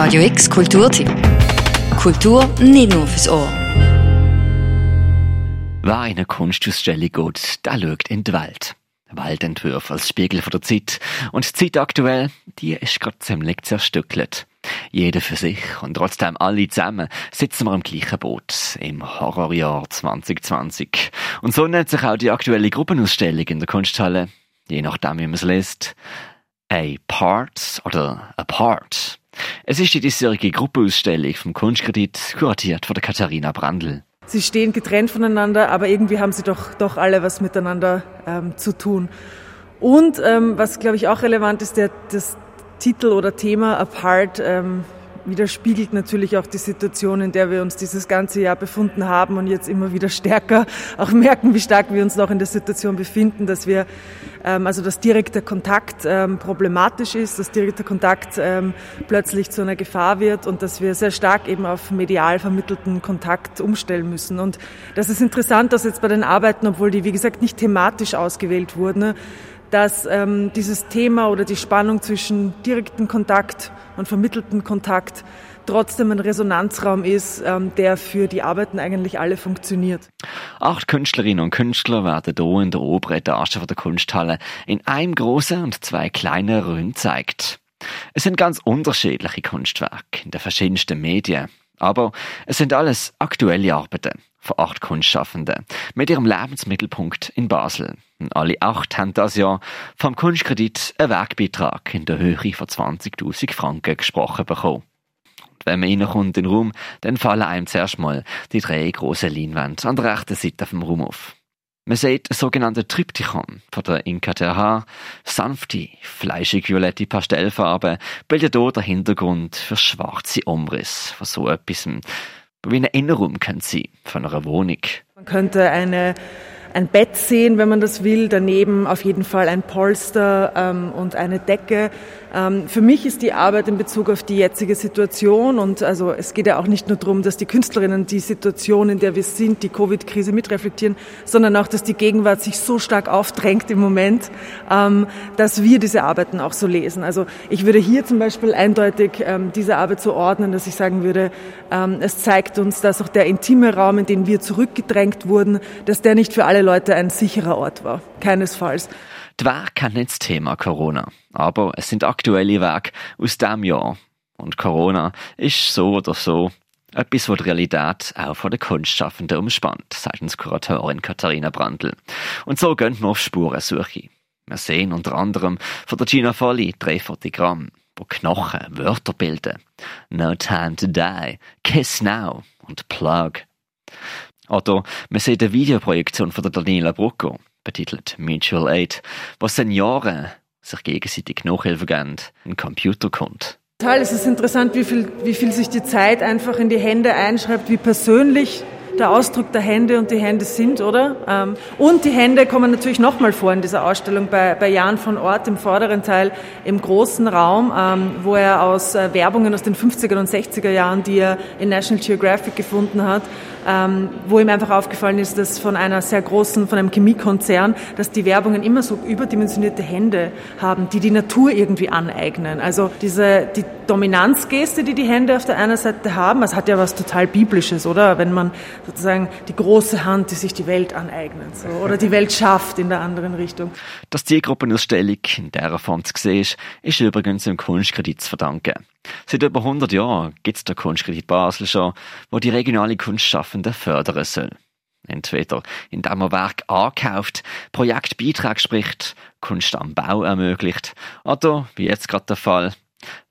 Radio X Kulturtipp. Kultur nicht nur fürs Ohr. Wer in eine Kunstausstellung geht, der schaut in die Welt. Waldentwürfe als Spiegel von der Zeit. Und die Zeit aktuell, die ist gerade ziemlich zerstückelt. Jeder für sich und trotzdem alle zusammen sitzen wir im gleichen Boot im Horrorjahr 2020. Und so nennt sich auch die aktuelle Gruppenausstellung in der Kunsthalle, je nachdem wie man es liest, A Part oder A Part. Es ist die diesjährige Gruppenausstellung vom Kunstkredit, kuratiert von der Katharina Brandl. Sie stehen getrennt voneinander, aber irgendwie haben sie doch, doch alle was miteinander ähm, zu tun. Und ähm, was, glaube ich, auch relevant ist, der, das Titel oder Thema Apart ähm, widerspiegelt natürlich auch die Situation, in der wir uns dieses ganze Jahr befunden haben und jetzt immer wieder stärker auch merken, wie stark wir uns noch in der Situation befinden, dass wir, ähm, also dass direkter Kontakt ähm, problematisch ist, dass direkter Kontakt ähm, plötzlich zu einer Gefahr wird und dass wir sehr stark eben auf medial vermittelten Kontakt umstellen müssen. Und das ist interessant, dass jetzt bei den Arbeiten, obwohl die, wie gesagt, nicht thematisch ausgewählt wurden, dass ähm, dieses Thema oder die Spannung zwischen direktem Kontakt und vermittelten Kontakt trotzdem ein Resonanzraum ist, ähm, der für die Arbeiten eigentlich alle funktioniert. Acht Künstlerinnen und Künstler werden hier in der oberen Etage der Kunsthalle in einem großen und zwei kleinen Räumen gezeigt. Es sind ganz unterschiedliche Kunstwerke in den verschiedensten Medien, aber es sind alles aktuelle Arbeiten von acht Kunstschaffenden mit ihrem Lebensmittelpunkt in Basel. Alle acht haben das Jahr vom Kunstkredit einen Wegbeitrag in der Höhe von 20.000 Franken gesprochen bekommen. Wenn man reinkommt in den Raum, dann fallen einem zuerst mal die drei grossen Leinwände an der rechten Seite vom Raum auf. Man sieht ein sogenannte Triptychon von der Inka TH. Sanfte, fleischig-violette Pastellfarben bilden hier den Hintergrund für schwarze Umriss von so etwas, wie ein Innenraum könnte sein von einer Wohnung. Man könnte eine ein Bett sehen, wenn man das will, daneben auf jeden Fall ein Polster ähm, und eine Decke. Ähm, für mich ist die Arbeit in Bezug auf die jetzige Situation und also es geht ja auch nicht nur darum, dass die Künstlerinnen die Situation, in der wir sind, die Covid-Krise mitreflektieren, sondern auch, dass die Gegenwart sich so stark aufdrängt im Moment, ähm, dass wir diese Arbeiten auch so lesen. Also ich würde hier zum Beispiel eindeutig ähm, diese Arbeit so ordnen, dass ich sagen würde, ähm, es zeigt uns, dass auch der intime Raum, in den wir zurückgedrängt wurden, dass der nicht für alle Leute ein sicherer Ort war. Keinesfalls. Die Werke nicht das Thema Corona, aber es sind aktuelle Werke aus diesem Jahr. Und Corona ist so oder so etwas, was die Realität auch von den Kunstschaffenden umspannt, sagt uns Kuratorin Katharina Brandl. Und so gehen wir auf Spurensuche. Wir sehen unter anderem von der Gina Folli drei Fotogramme, wo Knochen Wörter bilden. No time to die, Kiss Now und Plug. Oder wir sehen eine Videoprojektion von der Daniela Brucco, betitelt Mutual Aid, wo Senioren sich gegenseitig Nachhilfe geben, ein Computer kommt. Total, es ist interessant, wie viel, wie viel sich die Zeit einfach in die Hände einschreibt, wie persönlich der Ausdruck der Hände und die Hände sind, oder? Ähm, und die Hände kommen natürlich nochmal vor in dieser Ausstellung bei, bei Jan von Ort im vorderen Teil im großen Raum, ähm, wo er aus äh, Werbungen aus den 50er und 60er Jahren, die er in National Geographic gefunden hat, ähm, wo ihm einfach aufgefallen ist, dass von einer sehr großen, von einem Chemiekonzern, dass die Werbungen immer so überdimensionierte Hände haben, die die Natur irgendwie aneignen. Also diese, die Dominanzgeste, die die Hände auf der einen Seite haben, das hat ja was total Biblisches, oder? Wenn man sozusagen die große Hand, die sich die Welt aneignet, so, oder die Welt schafft in der anderen Richtung. Dass die Gruppenausstellung in dieser Form zu sehen ist, ist übrigens dem Kunstkredit zu verdanken. Seit über 100 Jahren gibt es den Kunstkredit Basel schon, wo die regionale Kunstschaffenden fördern. Entweder indem man Werk ankauft, Projektbeitrag spricht, Kunst am Bau ermöglicht, oder, wie jetzt gerade der Fall,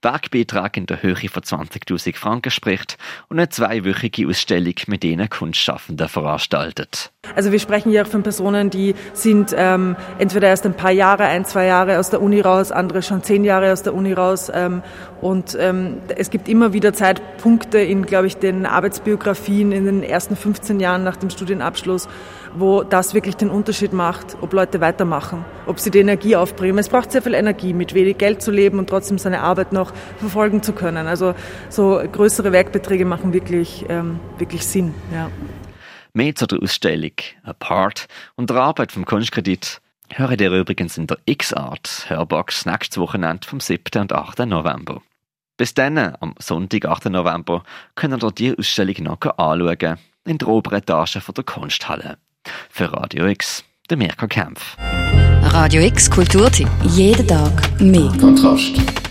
Werkbeitrag in der Höhe von 20.000 Franken spricht und eine zweiwöchige Ausstellung mit denen Kunstschaffenden veranstaltet. Also wir sprechen hier auch von Personen, die sind ähm, entweder erst ein paar Jahre, ein, zwei Jahre aus der Uni raus, andere schon zehn Jahre aus der Uni raus. Ähm, und ähm, es gibt immer wieder Zeitpunkte in, glaube ich, den Arbeitsbiografien in den ersten 15 Jahren nach dem Studienabschluss, wo das wirklich den Unterschied macht, ob Leute weitermachen, ob sie die Energie aufbringen. Es braucht sehr viel Energie, mit wenig Geld zu leben und trotzdem seine Arbeit noch verfolgen zu können. Also so größere Werkbeträge machen wirklich, ähm, wirklich Sinn. Ja. Mehr zu der Ausstellung Apart und der Arbeit vom Kunstkredit hören ihr übrigens in der X-Art Hörbox nächstes Wochenende vom 7. und 8. November. Bis dann, am Sonntag, 8. November, können ihr die Ausstellung noch anschauen, in der oberen Etage der Kunsthalle. Für Radio X, der Mirko Kempf. Radio X Kulturtipp. Jeden Tag mehr. Kontrast.